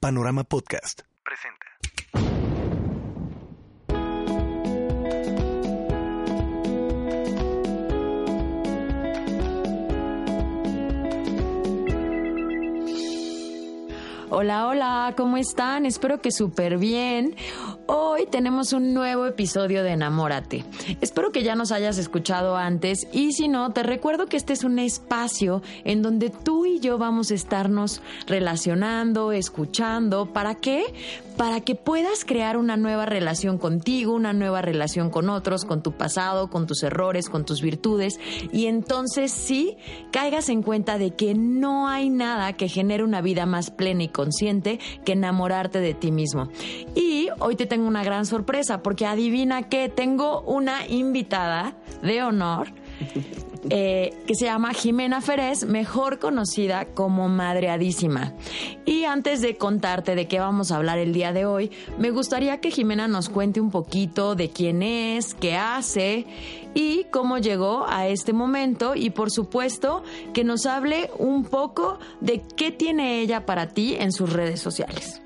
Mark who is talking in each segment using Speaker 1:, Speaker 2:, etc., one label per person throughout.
Speaker 1: Panorama Podcast presenta.
Speaker 2: Hola, hola, ¿cómo están? Espero que súper bien. Hoy tenemos un nuevo episodio de Enamórate. Espero que ya nos hayas escuchado antes y si no, te recuerdo que este es un espacio en donde tú y yo vamos a estarnos relacionando, escuchando. ¿Para qué? Para que puedas crear una nueva relación contigo, una nueva relación con otros, con tu pasado, con tus errores, con tus virtudes y entonces sí caigas en cuenta de que no hay nada que genere una vida más plena y consciente que enamorarte de ti mismo. Y hoy te tengo una gran sorpresa porque adivina que tengo una invitada de honor eh, que se llama Jimena Ferez, mejor conocida como Madreadísima. Y antes de contarte de qué vamos a hablar el día de hoy, me gustaría que Jimena nos cuente un poquito de quién es, qué hace y cómo llegó a este momento y por supuesto que nos hable un poco de qué tiene ella para ti en sus redes sociales.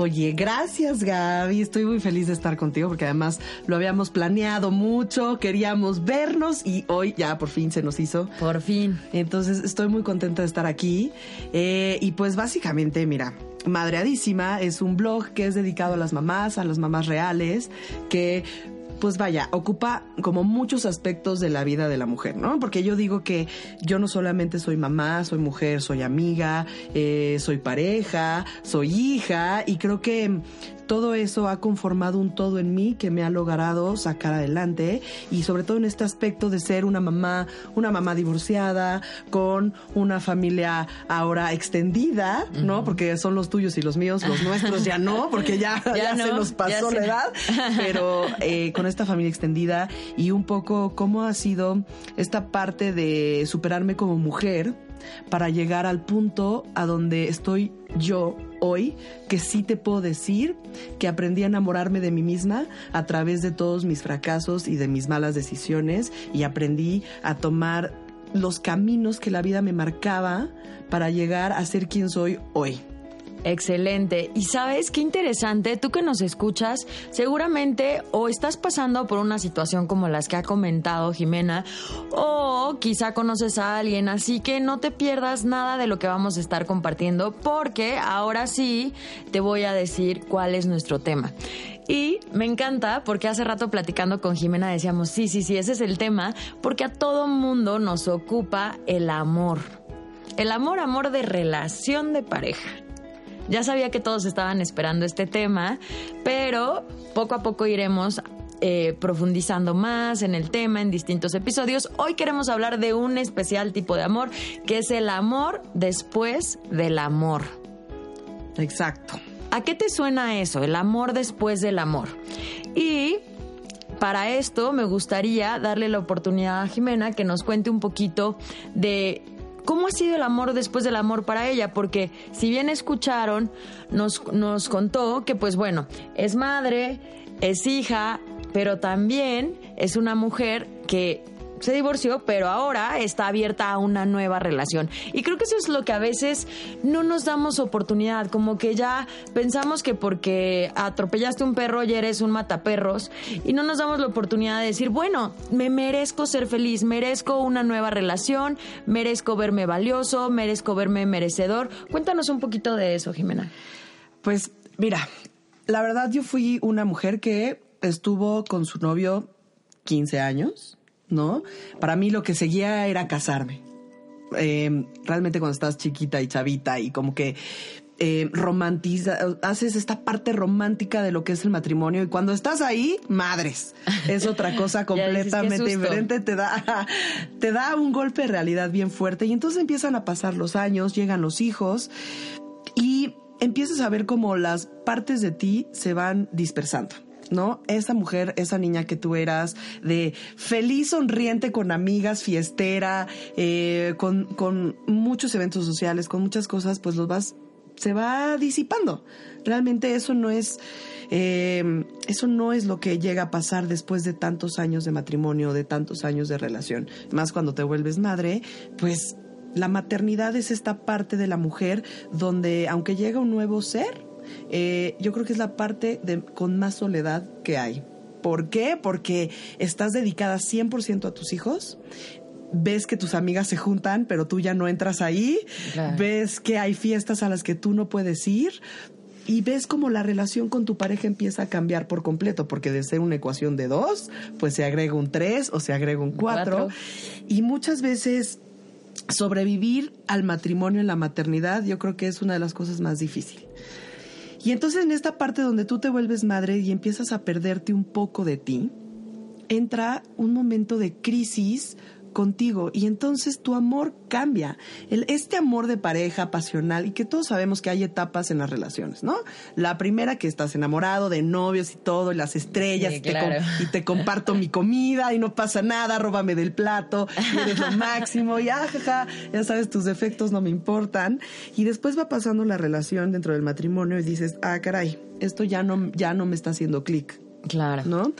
Speaker 3: Oye, gracias Gaby, estoy muy feliz de estar contigo porque además lo habíamos planeado mucho, queríamos vernos y hoy ya por fin se nos hizo.
Speaker 2: Por fin.
Speaker 3: Entonces estoy muy contenta de estar aquí eh, y pues básicamente, mira, Madreadísima es un blog que es dedicado a las mamás, a las mamás reales, que pues vaya, ocupa como muchos aspectos de la vida de la mujer, ¿no? Porque yo digo que yo no solamente soy mamá, soy mujer, soy amiga, eh, soy pareja, soy hija y creo que todo eso ha conformado un todo en mí que me ha logrado sacar adelante y sobre todo en este aspecto de ser una mamá, una mamá divorciada con una familia ahora extendida, ¿no? Porque son los tuyos y los míos, los nuestros ya no, porque ya, ya, se nos pasó la edad, pero eh, con esta familia extendida y un poco cómo ha sido esta parte de superarme como mujer para llegar al punto a donde estoy yo hoy, que sí te puedo decir que aprendí a enamorarme de mí misma a través de todos mis fracasos y de mis malas decisiones y aprendí a tomar los caminos que la vida me marcaba para llegar a ser quien soy hoy.
Speaker 2: Excelente. Y sabes qué interesante, tú que nos escuchas, seguramente o estás pasando por una situación como las que ha comentado Jimena, o quizá conoces a alguien, así que no te pierdas nada de lo que vamos a estar compartiendo, porque ahora sí te voy a decir cuál es nuestro tema. Y me encanta porque hace rato platicando con Jimena decíamos, sí, sí, sí, ese es el tema, porque a todo mundo nos ocupa el amor. El amor, amor de relación de pareja. Ya sabía que todos estaban esperando este tema, pero poco a poco iremos eh, profundizando más en el tema en distintos episodios. Hoy queremos hablar de un especial tipo de amor, que es el amor después del amor.
Speaker 3: Exacto.
Speaker 2: ¿A qué te suena eso? El amor después del amor. Y para esto me gustaría darle la oportunidad a Jimena que nos cuente un poquito de ¿Cómo ha sido el amor después del amor para ella? Porque si bien escucharon, nos, nos contó que pues bueno, es madre, es hija, pero también es una mujer que se divorció, pero ahora está abierta a una nueva relación. Y creo que eso es lo que a veces no nos damos oportunidad, como que ya pensamos que porque atropellaste un perro ya eres un mataperros y no nos damos la oportunidad de decir, bueno, me merezco ser feliz, merezco una nueva relación, merezco verme valioso, merezco verme merecedor. Cuéntanos un poquito de eso, Jimena.
Speaker 3: Pues mira, la verdad yo fui una mujer que estuvo con su novio 15 años ¿no? Para mí lo que seguía era casarme. Em, realmente cuando estás chiquita y chavita y como que eh, romantiza, haces esta parte romántica de lo que es el matrimonio y cuando estás ahí, madres, es otra cosa completamente diferente, te da, te da un golpe de realidad bien fuerte y entonces empiezan a pasar los años, llegan los hijos y empiezas a ver cómo las partes de ti se van dispersando. ¿No? Esa mujer, esa niña que tú eras, de feliz, sonriente, con amigas, fiestera, eh, con, con muchos eventos sociales, con muchas cosas, pues los vas, se va disipando. Realmente eso no es, eh, eso no es lo que llega a pasar después de tantos años de matrimonio, de tantos años de relación. Más cuando te vuelves madre, pues La maternidad es esta parte de la mujer donde, aunque llega un nuevo ser, eh, yo creo que es la parte de, con más soledad que hay. ¿Por qué? Porque estás dedicada 100% a tus hijos, ves que tus amigas se juntan, pero tú ya no entras ahí, ves que hay fiestas a las que tú no puedes ir, y ves como la relación con tu pareja empieza a cambiar por completo, porque de ser una ecuación de dos, pues se agrega un tres o se agrega un cuatro. Y muchas veces sobrevivir al matrimonio en la maternidad, yo creo que es una de las cosas más difíciles. Y entonces en esta parte donde tú te vuelves madre y empiezas a perderte un poco de ti, entra un momento de crisis contigo y entonces tu amor cambia. El, este amor de pareja, pasional, y que todos sabemos que hay etapas en las relaciones, ¿no? La primera que estás enamorado de novios y todo, y las estrellas, y, te comparto mi comida y no pasa nada, róbame del plato, y eres lo máximo, y ajaja, ya sabes, tus defectos no me importan. Y después va pasando la relación dentro del matrimonio y dices, ah, caray, esto ya no, ya no me está haciendo clic.
Speaker 2: Claro.
Speaker 3: ¿No?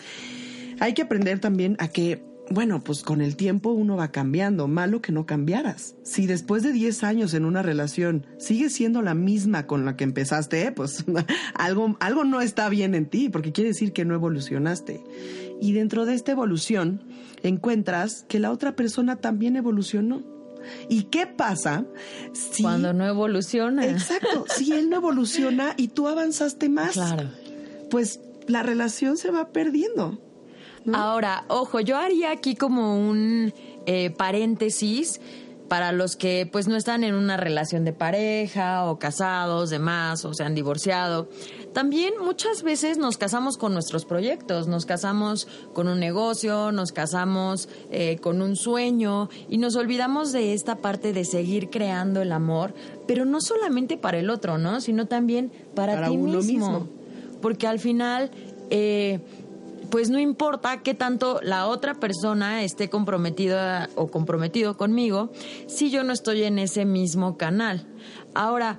Speaker 3: Hay que aprender también a que bueno, pues con el tiempo uno va cambiando, malo que no cambiaras. Si después de 10 años en una relación sigues siendo la misma con la que empezaste, pues algo, algo no está bien en ti, porque quiere decir que no evolucionaste. Y dentro de esta evolución encuentras que la otra persona también evolucionó. ¿Y qué pasa
Speaker 2: si... Cuando no evoluciona.
Speaker 3: Exacto, si él no evoluciona y tú avanzaste más.
Speaker 2: Claro.
Speaker 3: Pues la relación se va perdiendo.
Speaker 2: Ahora, ojo, yo haría aquí como un eh, paréntesis para los que pues no están en una relación de pareja o casados, demás, o se han divorciado. También muchas veces nos casamos con nuestros proyectos, nos casamos con un negocio, nos casamos eh, con un sueño y nos olvidamos de esta parte de seguir creando el amor, pero no solamente para el otro, ¿no? Sino también para, ti mismo. mismo. Porque al final... Eh, pues no importa qué tanto la otra persona esté comprometida o comprometido conmigo si yo no estoy en ese mismo canal. Ahora,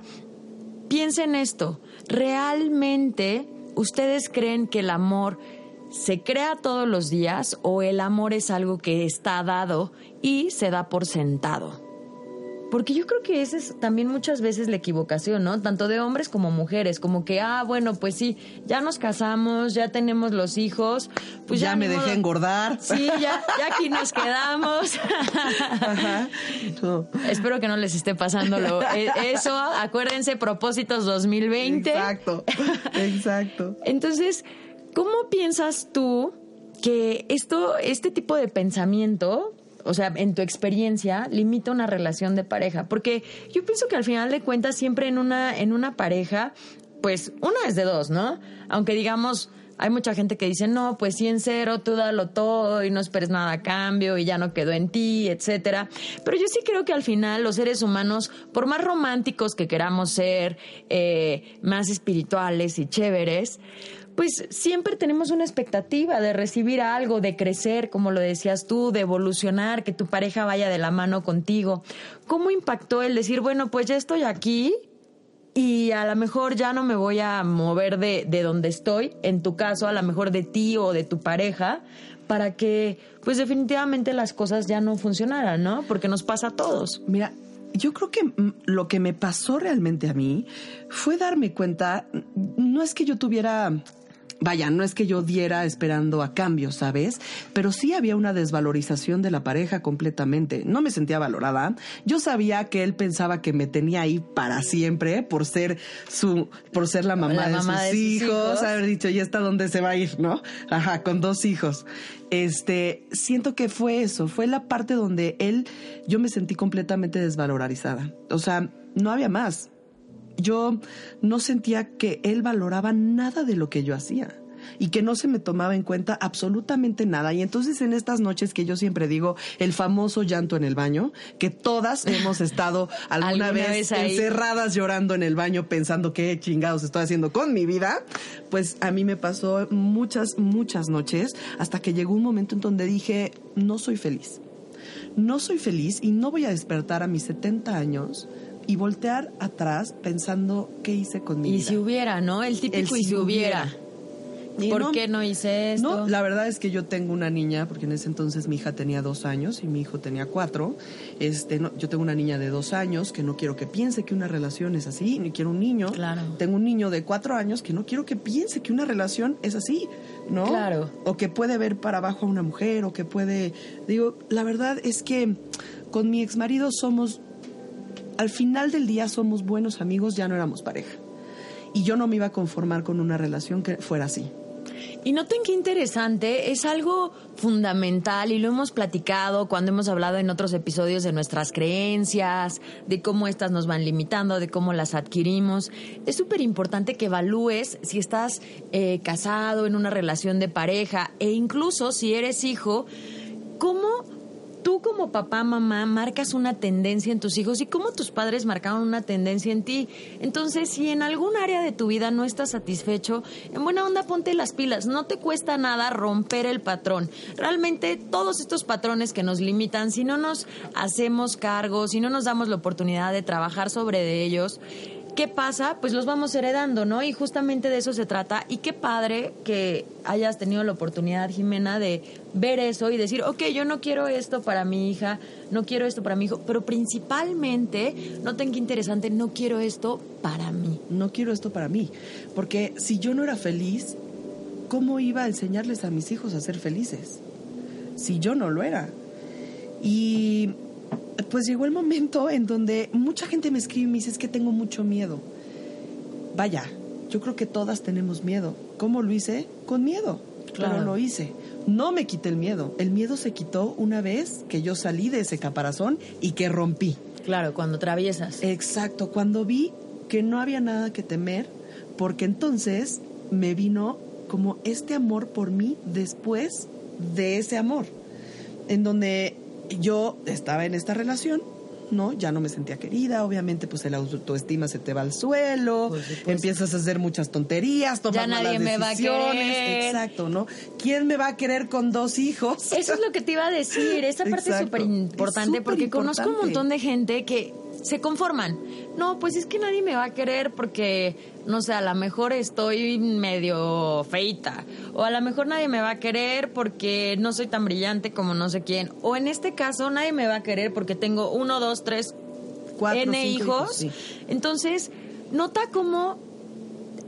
Speaker 2: piensen esto, ¿realmente ustedes creen que el amor se crea todos los días o el amor es algo que está dado y se da por sentado? Porque yo creo que esa es también muchas veces la equivocación, ¿no? Tanto de hombres como mujeres, como que, ah, bueno, pues sí, ya nos casamos, ya tenemos los hijos, pues
Speaker 3: ya,
Speaker 2: ya
Speaker 3: me dejé engordar.
Speaker 2: Sí, ya, ya aquí nos quedamos. Ajá. Espero que no les esté pasando e, eso. Acuérdense, propósitos 2020.
Speaker 3: Exacto, exacto.
Speaker 2: Entonces, ¿cómo piensas tú que esto, este tipo de pensamiento o sea, en tu experiencia, limita una relación de pareja? Porque yo pienso que al final de cuentas, siempre en una, en una pareja, pues una es de dos, ¿no? Aunque digamos, hay mucha gente que dice, no, pues sí en cero, tú dalo todo y no esperes nada a cambio y ya no quedó en ti, etcétera. Pero yo sí creo que al final los seres humanos, por más románticos que queramos ser, eh, más espirituales y chéveres, pues siempre tenemos una expectativa de recibir algo, de crecer, como lo decías tú, de evolucionar, que tu pareja vaya de la mano contigo. ¿Cómo impactó el decir, bueno, pues ya estoy aquí y a lo mejor ya no me voy a mover de, de donde estoy, en tu caso, a lo mejor de ti o de tu pareja, para que pues definitivamente las cosas ya no funcionaran, ¿no? Porque nos pasa a todos.
Speaker 3: Mira, yo creo que mm, lo que me pasó realmente a mí fue darme cuenta, no es que yo tuviera vaya, no es que yo diera esperando a cambio, ¿sabes? Pero sí había una desvalorización de la pareja completamente. No me sentía valorada. Yo sabía que él pensaba que me tenía ahí para siempre por ser su, por ser la mamá, de, sus hijos, haber dicho, ¿y está dónde se va a ir, no? Ajá, con dos hijos. Este, siento que fue eso, fue la parte donde él, yo me sentí completamente desvalorizada. O sea, no había más yo no sentía que él valoraba nada de lo que yo hacía y que no se me tomaba en cuenta absolutamente nada. Y entonces en estas noches que yo siempre digo, el famoso llanto en el baño, que todas hemos estado alguna, vez, encerradas llorando en el baño pensando qué chingados estoy haciendo con mi vida, pues a mí me pasó muchas, muchas noches hasta que llegó un momento en donde dije, no soy feliz. No soy feliz y no voy a despertar a mis 70 años y voltear atrás pensando qué hice con mi
Speaker 2: y si hubiera, ¿no? El típico y si hubiera. ¿Por qué no hice esto?
Speaker 3: No, la verdad es que yo tengo una niña, porque en ese entonces mi hija tenía dos años y mi hijo tenía cuatro. Este, no, yo tengo una niña de dos años que no quiero que piense que una relación es así, ni quiero un niño.
Speaker 2: Claro.
Speaker 3: Tengo un niño de cuatro años que no quiero que piense que una relación es así, ¿no?
Speaker 2: Claro.
Speaker 3: O que puede ver para abajo a una mujer, o que puede. Digo, la verdad es que con mi ex marido somos. Al final del día somos buenos amigos, ya no éramos pareja. Y yo no me iba a conformar con una relación que fuera así.
Speaker 2: Y noten qué interesante, es algo fundamental y lo hemos platicado cuando hemos hablado en otros episodios de nuestras creencias, de cómo estas nos van limitando, de cómo las adquirimos. Es súper importante que evalúes si estás eh, casado en una relación de pareja e incluso si eres hijo, cómo tú como papá, mamá, marcas una tendencia en tus hijos y cómo tus padres marcaron una tendencia en ti. Entonces, si en algún área de tu vida no estás satisfecho, en buena onda ponte las pilas. No te cuesta nada romper el patrón. Realmente todos estos patrones que nos limitan, si no nos hacemos cargo, si no nos damos la oportunidad de trabajar sobre ellos, ¿qué pasa? Pues los vamos heredando, ¿no? Y justamente de eso se trata. Y qué padre que hayas tenido la oportunidad, Jimena, de ver eso y decir, ok, yo no quiero esto para mi hija, no quiero esto para mi hijo, pero principalmente, no tengo interesante, no quiero esto para mí.
Speaker 3: No quiero esto para mí. Porque si yo no era feliz, ¿cómo iba a enseñarles a mis hijos a ser felices? Si yo no lo era. Y pues llegó el momento en donde mucha gente me escribe y me dice es que tengo mucho miedo. Vaya, yo creo que todas tenemos miedo. ¿Cómo lo hice? Con miedo. Claro. Pero lo hice. No me quité el miedo. El miedo se quitó una vez que yo salí de ese caparazón y que rompí.
Speaker 2: Claro, cuando atraviesas.
Speaker 3: Exacto, cuando vi que no había nada que temer, porque entonces me vino como este amor por mí después de ese amor, en donde yo estaba en esta relación, ¿no? Ya no me sentía querida, obviamente pues el autoestima se te va al suelo, empiezas a hacer muchas tonterías, tomar
Speaker 2: ya nadie me va a querer.
Speaker 3: Exacto, ¿no? ¿Quién me va a querer con dos hijos?
Speaker 2: Eso es lo que te iba a decir, esa parte es súper importante porque conozco un montón de gente que se conforman. No, pues es que nadie me va a querer porque, no sé, a lo mejor estoy medio feita. O a lo mejor nadie me va a querer porque no soy tan brillante como no sé quién. O en este caso, nadie me va a querer porque tengo uno, dos, tres,
Speaker 3: Cuatro,
Speaker 2: N
Speaker 3: hijos.
Speaker 2: hijos. Entonces, nota cómo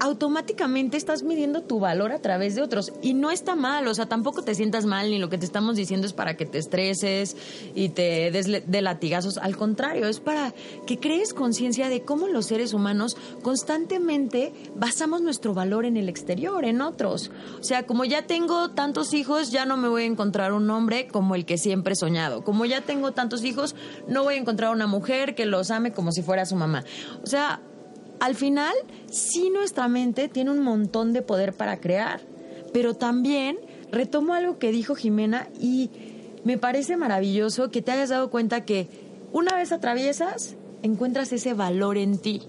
Speaker 2: automáticamente estás midiendo tu valor a través de otros. Y no está mal, o sea, tampoco te sientas mal, ni lo que te estamos diciendo es para que te estreses y te des de latigazos. Al contrario, es para que crees conciencia de cómo los seres humanos constantemente basamos nuestro valor en el exterior, en otros. O sea, como ya tengo tantos hijos, ya no me voy a encontrar un hombre como el que siempre he soñado. Como ya tengo tantos hijos, no voy a encontrar una mujer que los ame como si fuera su mamá. O sea, al final, sí nuestra mente tiene un montón de poder para crear, pero también retomo algo que dijo Jimena y me parece maravilloso que te hayas dado cuenta que una vez atraviesas, encuentras ese valor en ti.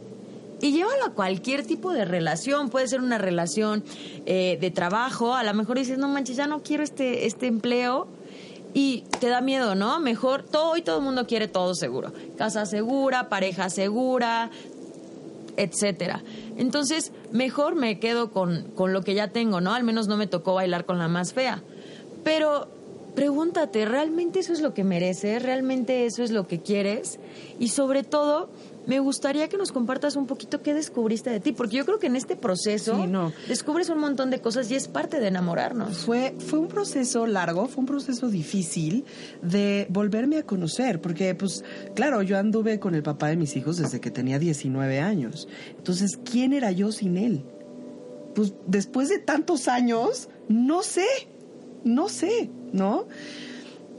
Speaker 2: Y llévalo a cualquier tipo de relación, puede ser una relación eh, de trabajo, a lo mejor dices, no manches, ya no quiero este, este empleo, y te da miedo, ¿no? Mejor todo y todo el mundo quiere todo seguro. Casa segura, pareja segura, etcétera. Entonces, mejor me quedo con, con lo que ya tengo, ¿no? Al menos no me tocó bailar con la más fea. Pero pregúntate, ¿realmente eso es lo que mereces? ¿Realmente eso es lo que quieres? Y sobre todo, me gustaría que nos compartas un poquito qué descubriste de ti, porque yo creo que en este proceso
Speaker 3: Sí, no.
Speaker 2: descubres un montón de cosas y es parte de enamorarnos.
Speaker 3: Fue, fue un proceso largo, fue un proceso difícil de volverme a conocer, porque pues claro, yo anduve con el papá de mis hijos desde que tenía 19 años. Entonces, ¿quién era yo sin él? Pues después de tantos años, no sé, no sé, ¿no?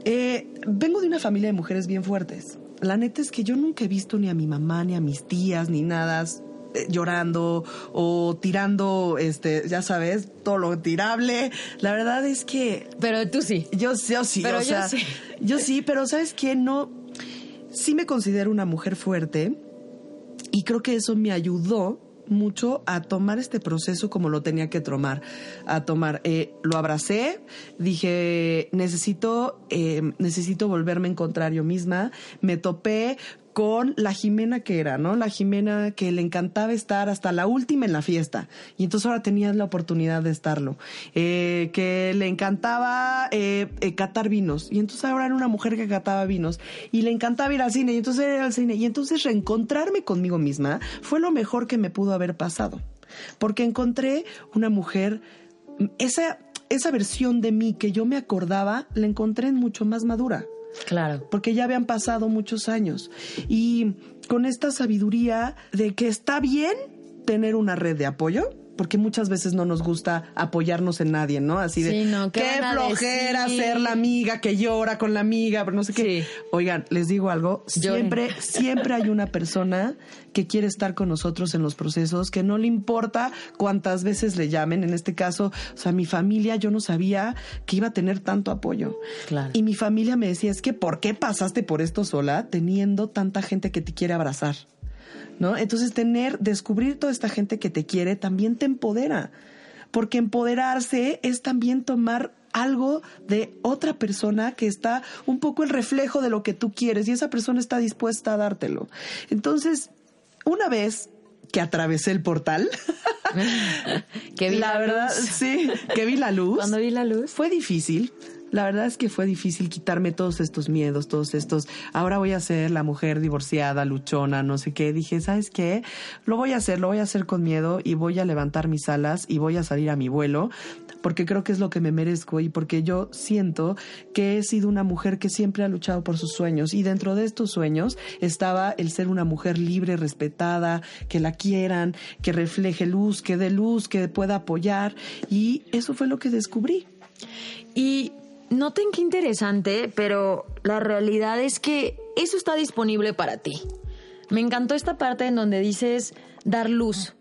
Speaker 3: Eh, vengo de una familia de mujeres bien fuertes. La neta es que yo nunca he visto ni a mi mamá, ni a mis tías, ni nada eh, llorando o tirando, este, ya sabes, todo lo tirable. La verdad es que
Speaker 2: Pero tú sí.
Speaker 3: yo, yo sí,
Speaker 2: Pero
Speaker 3: o
Speaker 2: yo
Speaker 3: sea,
Speaker 2: sí.
Speaker 3: yo sí, pero ¿sabes qué? No, sí me considero una mujer fuerte y creo que eso me ayudó mucho a tomar este proceso como lo tenía que tomar. A tomar, Eh, lo abracé, dije necesito, eh, necesito volverme a encontrar yo misma. Me topé con la Jimena que era, ¿no? La Jimena que le encantaba estar hasta la última en la fiesta. Y entonces ahora tenías la oportunidad de estarlo. Eh, que le encantaba eh, eh, catar vinos. Y entonces ahora era una mujer que cataba vinos. Y le encantaba ir al cine. Y entonces era al cine. Y entonces reencontrarme conmigo misma fue lo mejor que me pudo haber pasado. Porque encontré una mujer, esa, esa versión de mí que yo me acordaba, la encontré mucho más madura.
Speaker 2: Claro.
Speaker 3: Porque ya habían pasado muchos años. Y con esta sabiduría de que está bien tener una red de apoyo, porque muchas veces no nos gusta apoyarnos en nadie, ¿no? Así de,
Speaker 2: Sí, no, ¿qué
Speaker 3: qué flojera
Speaker 2: decir?
Speaker 3: ser la amiga que llora con la amiga, pero no sé qué.
Speaker 2: Sí.
Speaker 3: Oigan, les digo algo,
Speaker 2: Lloren.
Speaker 3: siempre, siempre hay una persona que quiere estar con nosotros en los procesos, que no le importa cuántas veces le llamen. En este caso, o sea, mi familia, yo no sabía que iba a tener tanto apoyo.
Speaker 2: Claro.
Speaker 3: Y mi familia me decía, es que ¿por qué pasaste por esto sola teniendo tanta gente que te quiere abrazar? ¿No? Entonces tener, descubrir toda esta gente que te quiere también te empodera. Porque empoderarse es también tomar algo de otra persona que está un poco el reflejo de lo que tú quieres y esa persona está dispuesta a dártelo. Entonces, una vez que atravesé el portal,
Speaker 2: Que vi la,
Speaker 3: verdad,
Speaker 2: luz.
Speaker 3: sí, que vi la luz.
Speaker 2: Cuando vi la luz.
Speaker 3: Fue difícil. La verdad es que fue difícil quitarme todos estos miedos, todos estos. Ahora voy a ser la mujer divorciada, luchona, no sé qué. Dije, ¿sabes qué? Lo voy a hacer, lo voy a hacer con miedo y voy a levantar mis alas y voy a salir a mi vuelo porque creo que es lo que me merezco y porque yo siento que he sido una mujer que siempre ha luchado por sus sueños y dentro de estos sueños estaba el ser una mujer libre, respetada, que la quieran, que refleje luz, que dé luz, que pueda apoyar y eso fue lo que descubrí.
Speaker 2: Y noten qué interesante, pero la realidad es que eso está disponible para ti. Me encantó esta parte en donde dices dar luz.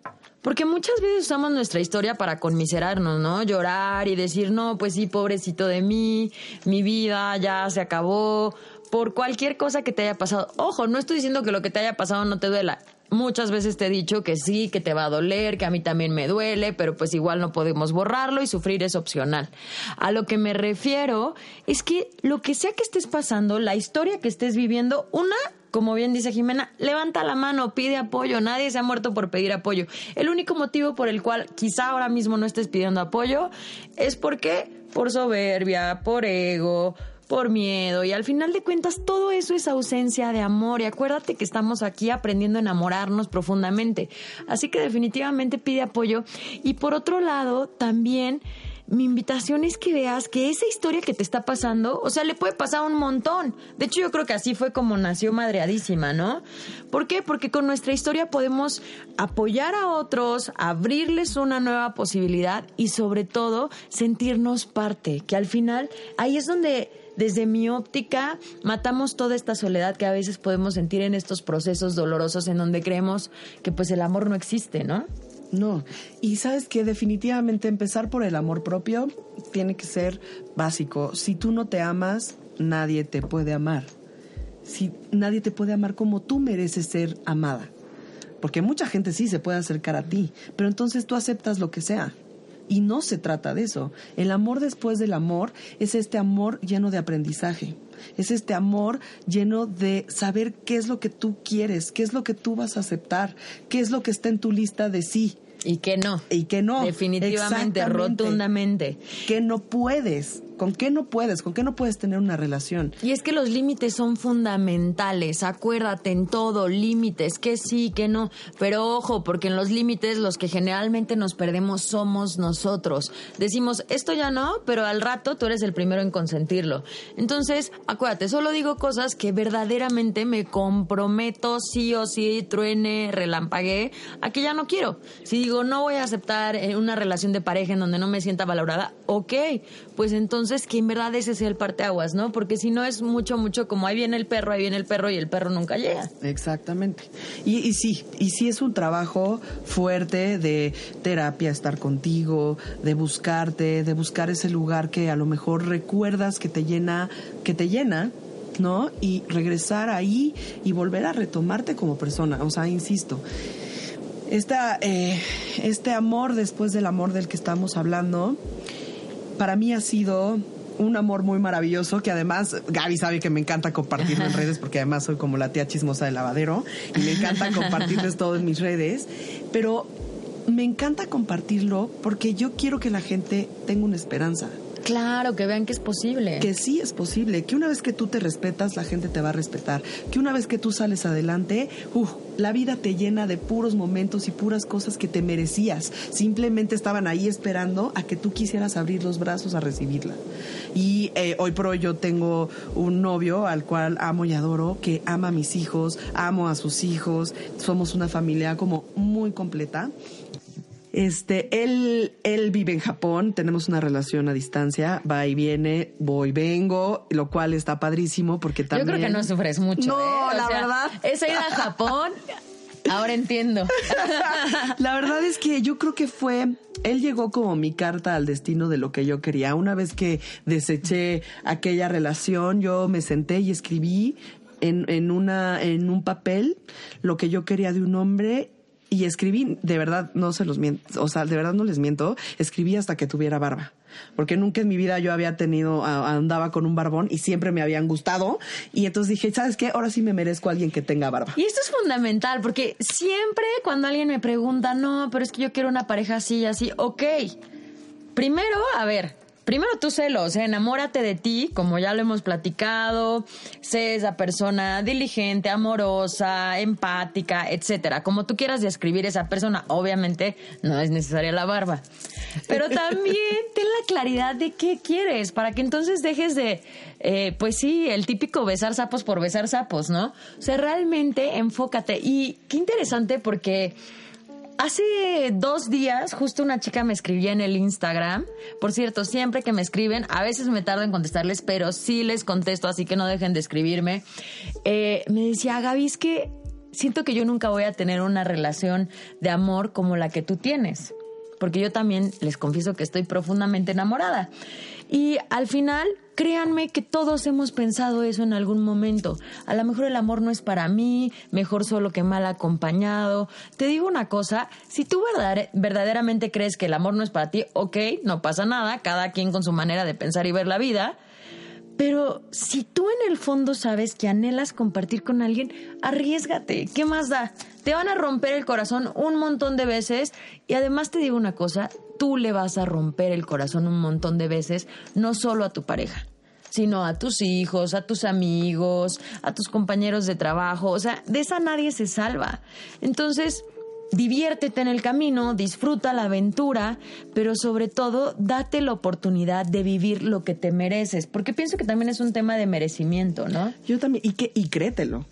Speaker 2: Porque muchas veces usamos nuestra historia para conmiserarnos, ¿no? Llorar y decir, no, pues sí, pobrecito de mí, mi vida ya se acabó, por cualquier cosa que te haya pasado. Ojo, no estoy diciendo que lo que te haya pasado no te duela. Muchas veces te he dicho que sí, que te va a doler, que a mí también me duele, pero pues igual no podemos borrarlo y sufrir es opcional. A lo que me refiero es que lo que sea que estés pasando, la historia que estés viviendo, una, como bien dice Jimena, levanta la mano, pide apoyo, nadie se ha muerto por pedir apoyo. El único motivo por el cual quizá ahora mismo no estés pidiendo apoyo es porque por soberbia, por ego, por miedo y al final de cuentas todo eso es ausencia de amor y acuérdate que estamos aquí aprendiendo a enamorarnos profundamente. Así que definitivamente pide apoyo y por otro lado también mi invitación es que veas que esa historia que te está pasando, o sea, le puede pasar un montón. De hecho, yo creo que así fue como nació Madreadísima, ¿no? ¿Por qué? Porque con nuestra historia podemos apoyar a otros, abrirles una nueva posibilidad y sobre todo sentirnos parte, que al final ahí es donde desde mi óptica, matamos toda esta soledad que a veces podemos sentir en estos procesos dolorosos en donde creemos que pues el amor no existe, ¿no?
Speaker 3: No, y sabes que definitivamente empezar por el amor propio tiene que ser básico. Si tú no te amas, nadie te puede amar. Si nadie te puede amar como tú mereces ser amada. Porque mucha gente sí se puede acercar a ti, pero entonces tú aceptas lo que sea. Y no se trata de eso. El amor después del amor es este amor lleno de aprendizaje. Es este amor lleno de saber qué es lo que tú quieres, qué es lo que tú vas a aceptar, qué es lo que está en tu lista de sí
Speaker 2: Y que no.
Speaker 3: y que no.
Speaker 2: Definitivamente, rotundamente.
Speaker 3: Que no puedes. ¿Con qué no puedes? ¿Con qué no puedes tener una relación?
Speaker 2: Y es que los límites son fundamentales, acuérdate en todo, límites, que sí, que no, pero ojo, porque en los límites los que generalmente nos perdemos somos nosotros. Decimos, esto ya no, pero al rato tú eres el primero en consentirlo. Entonces, acuérdate, solo digo cosas que verdaderamente me comprometo sí o sí, truene, relampagué, a que ya no quiero. Si digo, no voy a aceptar eh, una relación de pareja en donde no me sienta valorada, ok, pues entonces que en verdad ese sea el parteaguas, ¿no? Porque si no es mucho, mucho como ahí viene el perro, ahí viene el perro y el perro nunca llega.
Speaker 3: Exactamente. Y, y sí, y sí es un trabajo fuerte de terapia, estar contigo, de buscarte, de buscar ese lugar que a lo mejor recuerdas que te llena, que te llena, ¿no? Y regresar ahí y volver a retomarte como persona. O sea, insisto, esta, eh, este amor después del amor del que estamos hablando, para mí ha sido un amor muy maravilloso que además Gaby sabe que me encanta compartirlo en redes porque además soy como la tía chismosa del lavadero y me encanta compartirles todo en mis redes, pero me encanta compartirlo porque yo quiero que la gente tenga una esperanza.
Speaker 2: Claro, que vean que es posible.
Speaker 3: Que sí es posible, que una vez que tú te respetas, la gente te va a respetar. Que una vez que tú sales adelante, uf, la vida te llena de puros momentos y puras cosas que te merecías. Simplemente estaban ahí esperando a que tú quisieras abrir los brazos a recibirla. Y eh, hoy por hoy yo tengo un novio al cual amo y adoro, que ama a mis hijos, amo a sus hijos. Somos una familia como muy completa. Este, él, él vive en Japón, tenemos una relación a distancia, va y viene, voy, vengo, lo cual está padrísimo porque también.
Speaker 2: Yo creo que no sufres mucho.
Speaker 3: No,
Speaker 2: ¿eh?
Speaker 3: la verdad.
Speaker 2: Esa ida a Japón, ahora entiendo.
Speaker 3: la verdad es que yo creo que fue él llegó como mi carta al destino de lo que yo quería. Una vez que deseché aquella relación, yo me senté y escribí en, en, una, en un papel lo que yo quería de un hombre y escribí, de verdad, no se los miento, o sea, de verdad no les miento, escribí hasta que tuviera barba. Porque nunca en mi vida yo había tenido, andaba con un barbón y siempre me habían gustado. Y entonces dije, ¿sabes qué? Ahora sí me merezco a alguien que tenga barba.
Speaker 2: Y esto es fundamental, porque siempre cuando alguien me pregunta, no, pero es que yo quiero una pareja así y así, ok. Primero, a ver, primero tú sélo, o sea, enamórate de ti, como ya lo hemos platicado, sé esa persona diligente, amorosa, empática, etcétera. Como tú quieras describir esa persona, obviamente no es necesaria la barba. Pero también ten la claridad de qué quieres, para que entonces dejes de, eh, pues sí, el típico besar sapos por besar sapos, ¿no? O sea, realmente enfócate. Y qué interesante porque Hace dos días, justo una chica me escribía en el Instagram. Por cierto, siempre que me escriben, a veces me tardo en contestarles, pero sí les contesto, así que no dejen de escribirme. Eh, me decía, Gaby, es que siento que yo nunca voy a tener una relación de amor como la que tú tienes. Porque yo también les confieso que estoy profundamente enamorada. Y al final, créanme que todos hemos pensado eso en algún momento. A lo mejor el amor no es para mí, mejor solo que mal acompañado. Te digo una cosa, si tú verdaderamente crees que el amor no es para ti, ok, no pasa nada, cada quien con su manera de pensar y ver la vida. Pero si tú en el fondo sabes que anhelas compartir con alguien, arriesgate. ¿Qué más da? Te van a romper el corazón un montón de veces y además te digo una cosa, tú le vas a romper el corazón un montón de veces, no solo a tu pareja, sino a tus hijos, a tus amigos, a tus compañeros de trabajo. O sea, de esa nadie se salva. Entonces, diviértete en el camino, disfruta la aventura, pero sobre todo date la oportunidad de vivir lo que te mereces, porque pienso que también es un tema de merecimiento, ¿no?
Speaker 3: Yo también, y que y créetelo.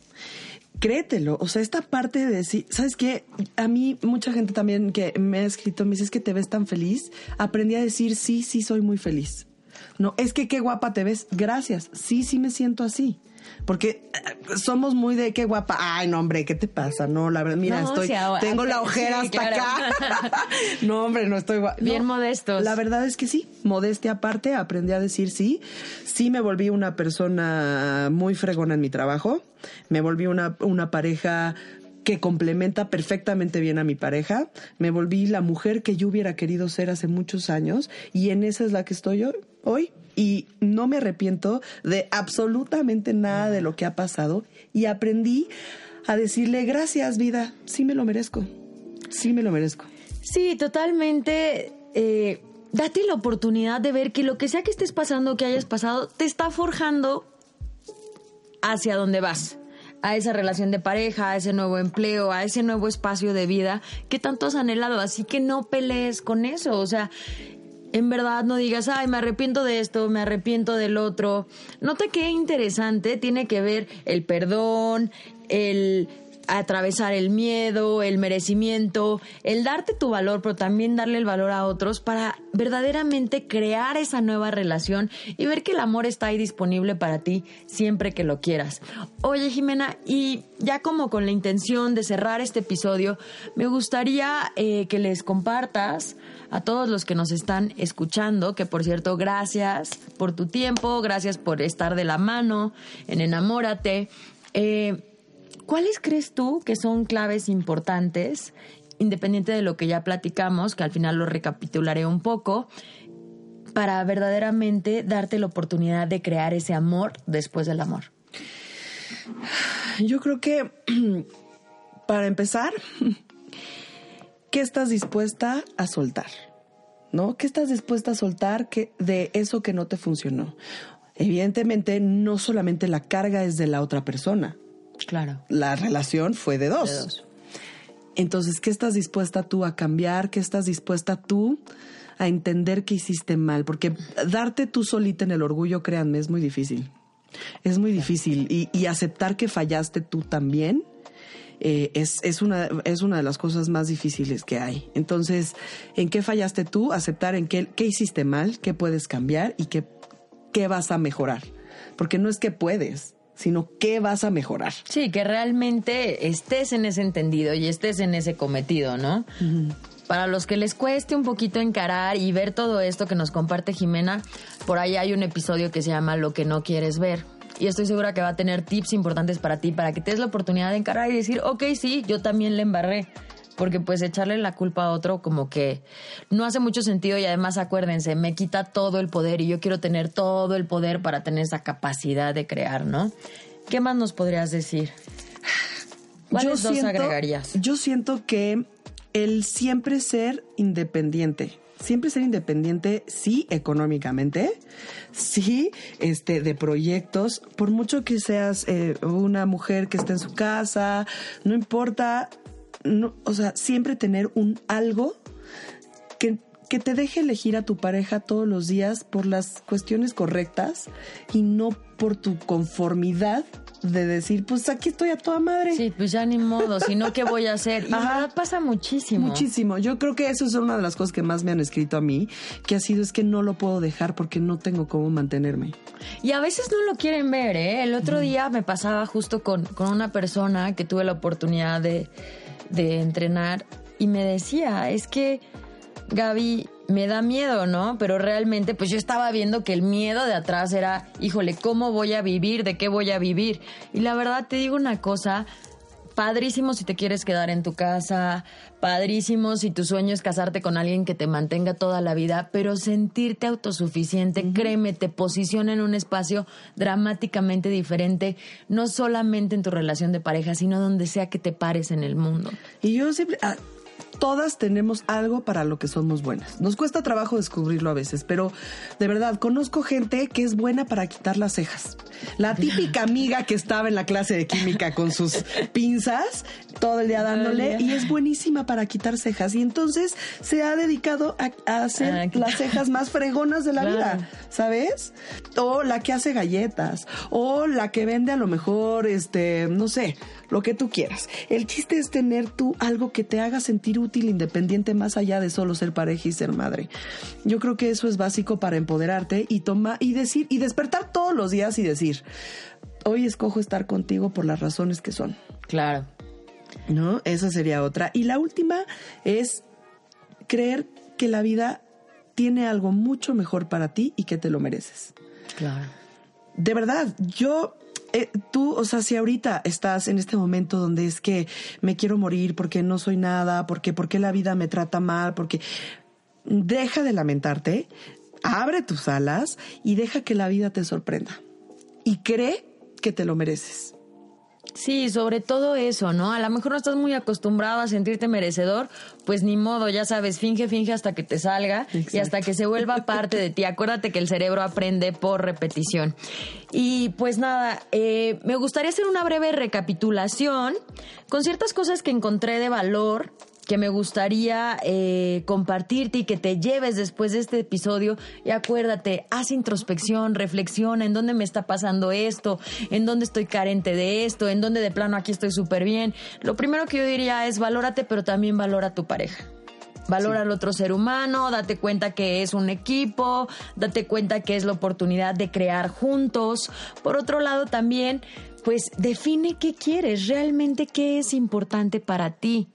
Speaker 3: Créetelo, o sea, esta parte de decir, ¿sabes qué? A mí mucha gente también que me ha escrito me dice, es que te ves tan feliz, aprendí a decir, sí, sí, soy muy feliz. No, es que qué guapa te ves, gracias, sí, sí me siento así. Porque eh, somos muy de qué guapa. Ay, no, hombre, ¿qué te pasa? No, la verdad, mira, estoy, tengo la ojera hasta acá. no, hombre, no estoy guapa.
Speaker 2: Bien modestos.
Speaker 3: La verdad es que sí, modestia aparte, aprendí a decir sí. Sí me volví una persona muy fregona en mi trabajo. Me volví una, una pareja que complementa perfectamente bien a mi pareja. Me volví la mujer que yo hubiera querido ser hace muchos años y en esa es la que estoy hoy y no me arrepiento de absolutamente nada de lo que ha pasado y aprendí a decirle gracias vida, sí me lo merezco, sí me lo merezco.
Speaker 2: Sí, totalmente. Eh, date la oportunidad de ver que lo que sea que estés pasando, que hayas pasado, te está forjando hacia donde vas a esa relación de pareja, a ese nuevo empleo, a ese nuevo espacio de vida que tanto has anhelado. Así que no pelees con eso. O sea, en verdad no digas, ay, me arrepiento de esto, me arrepiento del otro. Nota que interesante tiene que ver el perdón, el atravesar el miedo, el merecimiento, el darte tu valor, pero también darle el valor a otros para verdaderamente crear esa nueva relación y ver que el amor está ahí disponible para ti siempre que lo quieras. Oye Jimena, y ya como con la intención de cerrar este episodio, me gustaría eh, que les compartas a todos los que nos están escuchando, que por cierto, gracias por tu tiempo, gracias por estar de la mano en Enamórate. Eh, ¿Cuáles crees tú que son claves importantes, independiente de lo que ya platicamos, que al final lo recapitularé un poco? para verdaderamente darte la oportunidad de crear ese amor después del amor?
Speaker 3: Yo creo que para empezar, ¿qué estás dispuesta a soltar? ¿No? ¿Qué estás dispuesta a soltar que, de eso que no te funcionó? Evidentemente, no solamente la carga es de la otra persona.
Speaker 2: Claro.
Speaker 3: La relación fue de dos.
Speaker 2: De dos.
Speaker 3: Entonces, ¿qué estás dispuesta tú a cambiar? ¿Qué estás dispuesta tú a entender que hiciste mal? Porque darte tú solita en el orgullo, créanme, es muy difícil. Es muy difícil. Y, y aceptar que fallaste tú también eh, es, es, una, es una de las cosas más difíciles que hay. Entonces, ¿en qué fallaste tú? Aceptar en qué, qué hiciste mal, qué puedes cambiar y qué, qué vas a mejorar. Porque no es que puedes, sino qué vas a mejorar.
Speaker 2: Sí, que realmente estés en ese entendido y estés en ese cometido, ¿no? Para los que les cueste un poquito encarar y ver todo esto que nos comparte Jimena, por ahí hay un episodio que se llama Lo que no quieres ver. Y estoy segura que va a tener tips importantes para ti, para que te des la oportunidad de encarar y decir, ok, sí, yo también le embarré. Porque pues echarle la culpa a otro como que no hace mucho sentido y además acuérdense, me quita todo el poder y yo quiero tener todo el poder para tener esa capacidad de crear, ¿no? ¿Qué más nos podrías decir? ¿Cuáles dos agregarías?
Speaker 3: Yo siento que el siempre ser independiente siempre ser independiente, sí, económicamente, sí, este, de proyectos, por mucho que seas eh, una mujer que esté en su casa, no importa, no, o sea, siempre tener un algo que, que te deje elegir a tu pareja todos los días por las cuestiones correctas y no por tu conformidad de decir, pues aquí estoy a toda madre.
Speaker 2: Sí, pues ya ni modo, sino qué voy a hacer. Y Ajá. pasa muchísimo.
Speaker 3: Muchísimo. Yo creo que eso es una de las cosas que más me han escrito a mí, que ha sido es que no lo puedo dejar porque no tengo cómo mantenerme.
Speaker 2: Y a veces no lo quieren ver, ¿eh? El otro día me pasaba justo con, con una persona que tuve la oportunidad de, de entrenar y me decía, es que Gaby, me da miedo, ¿no? Pero realmente, pues yo estaba viendo que el miedo de atrás era, híjole, ¿cómo voy a vivir? ¿De qué voy a vivir? Y la verdad te digo una cosa, padrísimo si te quieres quedar en tu casa, padrísimo si tu sueño es casarte con alguien que te mantenga toda la vida, pero sentirte autosuficiente, créeme, te posiciona en un espacio dramáticamente diferente, no solamente en tu relación de pareja, sino donde sea que te pares en el mundo.
Speaker 3: Y yo siempre, ah, todas tenemos algo para lo que somos buenas. Nos cuesta trabajo descubrirlo a veces, pero de verdad, conozco gente que es buena para quitar las cejas. La típica amiga que estaba en la clase de química con sus pinzas todo el día dándole y es buenísima para quitar cejas y entonces se ha dedicado a, hacer ah, las cejas más fregonas de la vida, ¿sabes? O la que hace galletas o la que vende a lo mejor, este, no sé, lo que tú quieras. El chiste es tener tú algo que te haga sentir útil, independiente, más allá de solo ser pareja y ser madre. Yo creo que eso es básico para empoderarte y toma y decir y despertar todos los días y decir, hoy escojo estar contigo por las razones que son.
Speaker 2: Claro.
Speaker 3: ¿No? Esa sería otra. Y la última es creer que la vida tiene algo mucho mejor para ti y que te lo mereces.
Speaker 2: Claro.
Speaker 3: De verdad, yo eh, tú, o sea, si ahorita estás en este momento donde es que me quiero morir porque no soy nada, porque, porque la vida me trata mal, porque deja de lamentarte, abre tus alas y deja que la vida te sorprenda. Y cree que te lo mereces.
Speaker 2: Sí, sobre todo eso, ¿no? A lo mejor no estás muy acostumbrado a sentirte merecedor, pues ni modo, ya sabes, finge, finge hasta que te salga y hasta que se vuelva parte de ti. Acuérdate que el cerebro aprende por repetición. Y pues nada, eh, me gustaría hacer una breve recapitulación con ciertas cosas que encontré de valor que me gustaría eh, compartirte y que te lleves después de este episodio. Y acuérdate, haz introspección, reflexiona en dónde me está pasando esto, en dónde estoy carente de esto, en dónde de plano aquí estoy súper bien. Lo primero que yo diría es valórate, pero también valora a tu pareja. Valora al otro ser humano, date cuenta que es un equipo, date cuenta que es la oportunidad de crear juntos. Por otro lado, también, pues define qué quieres, realmente qué es importante para ti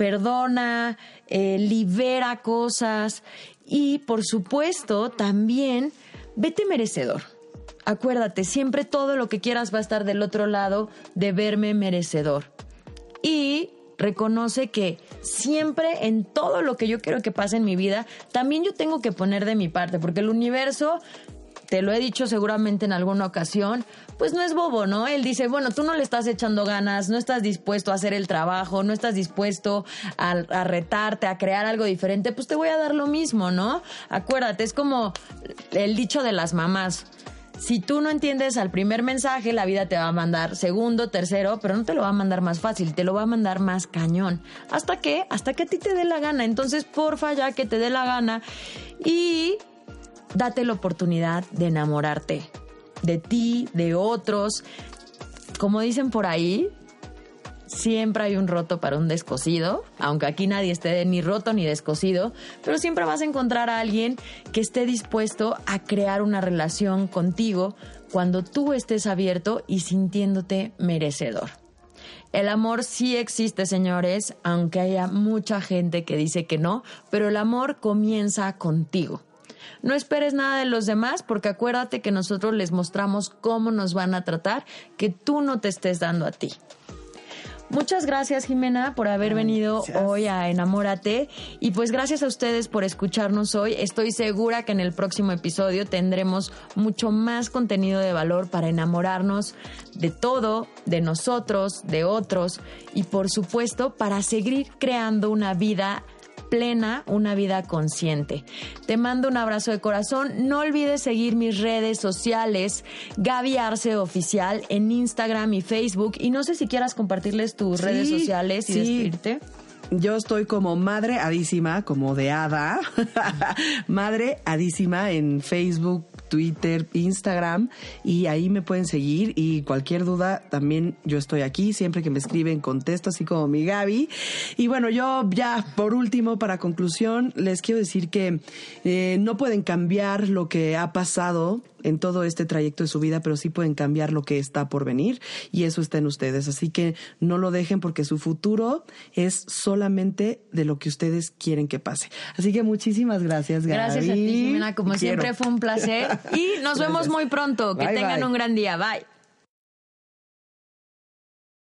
Speaker 2: perdona, eh, libera cosas y por supuesto también vete merecedor. Acuérdate, siempre todo lo que quieras va a estar del otro lado de verme merecedor. Y reconoce que siempre en todo lo que yo quiero que pase en mi vida, también yo tengo que poner de mi parte, porque el universo te lo he dicho seguramente en alguna ocasión, pues no es bobo, ¿no? Él dice, bueno, tú no le estás echando ganas, no estás dispuesto a hacer el trabajo, no estás dispuesto a, retarte, a crear algo diferente, pues te voy a dar lo mismo, ¿no? Acuérdate, es como el dicho de las mamás. Si tú no entiendes al primer mensaje, la vida te va a mandar segundo, tercero, pero no te lo va a mandar más fácil, te lo va a mandar más cañón. ¿Hasta qué? Hasta que a ti te dé la gana. Entonces, porfa, ya que te dé la gana. Y date la oportunidad de enamorarte de ti, de otros. Como dicen por ahí, siempre hay un roto para un descosido, aunque aquí nadie esté ni roto ni descosido, pero siempre vas a encontrar a alguien que esté dispuesto a crear una relación contigo cuando tú estés abierto y sintiéndote merecedor. El amor sí existe, señores, aunque haya mucha gente que dice que no, pero el amor comienza contigo. No esperes nada de los demás porque acuérdate que nosotros les mostramos cómo nos van a tratar, que tú no te estés dando a ti. Muchas gracias Jimena por haber venido hoy a Enamórate y pues gracias a ustedes por escucharnos hoy. Estoy segura que en el próximo episodio tendremos mucho más contenido de valor para enamorarnos de todo, de nosotros, de otros y por supuesto para seguir creando una vida plena, una vida consciente. Te mando un abrazo de corazón. No olvides seguir mis redes sociales, Gaby Arce Oficial, en Instagram y Facebook. Y no sé si quieras compartirles tus redes sociales y despedirte.
Speaker 3: Yo estoy como Madre Adísima, como de hada. Madre Adísima en Facebook, Twitter, Instagram y ahí me pueden seguir y cualquier duda también yo estoy aquí, siempre que me escriben contesto, así como mi Gaby. Y bueno, yo ya por último, para conclusión, les quiero decir que eh, no pueden cambiar lo que ha pasado en todo este trayecto de su vida, pero sí pueden cambiar lo que está por venir y eso está en ustedes. Así que no lo dejen porque su futuro es solamente de lo que ustedes quieren que pase. Así que muchísimas gracias, Gaby.
Speaker 2: Gracias a ti, Jimena. Como siempre fue un placer. Y nos vemos muy pronto. Que tengan un gran día. Bye.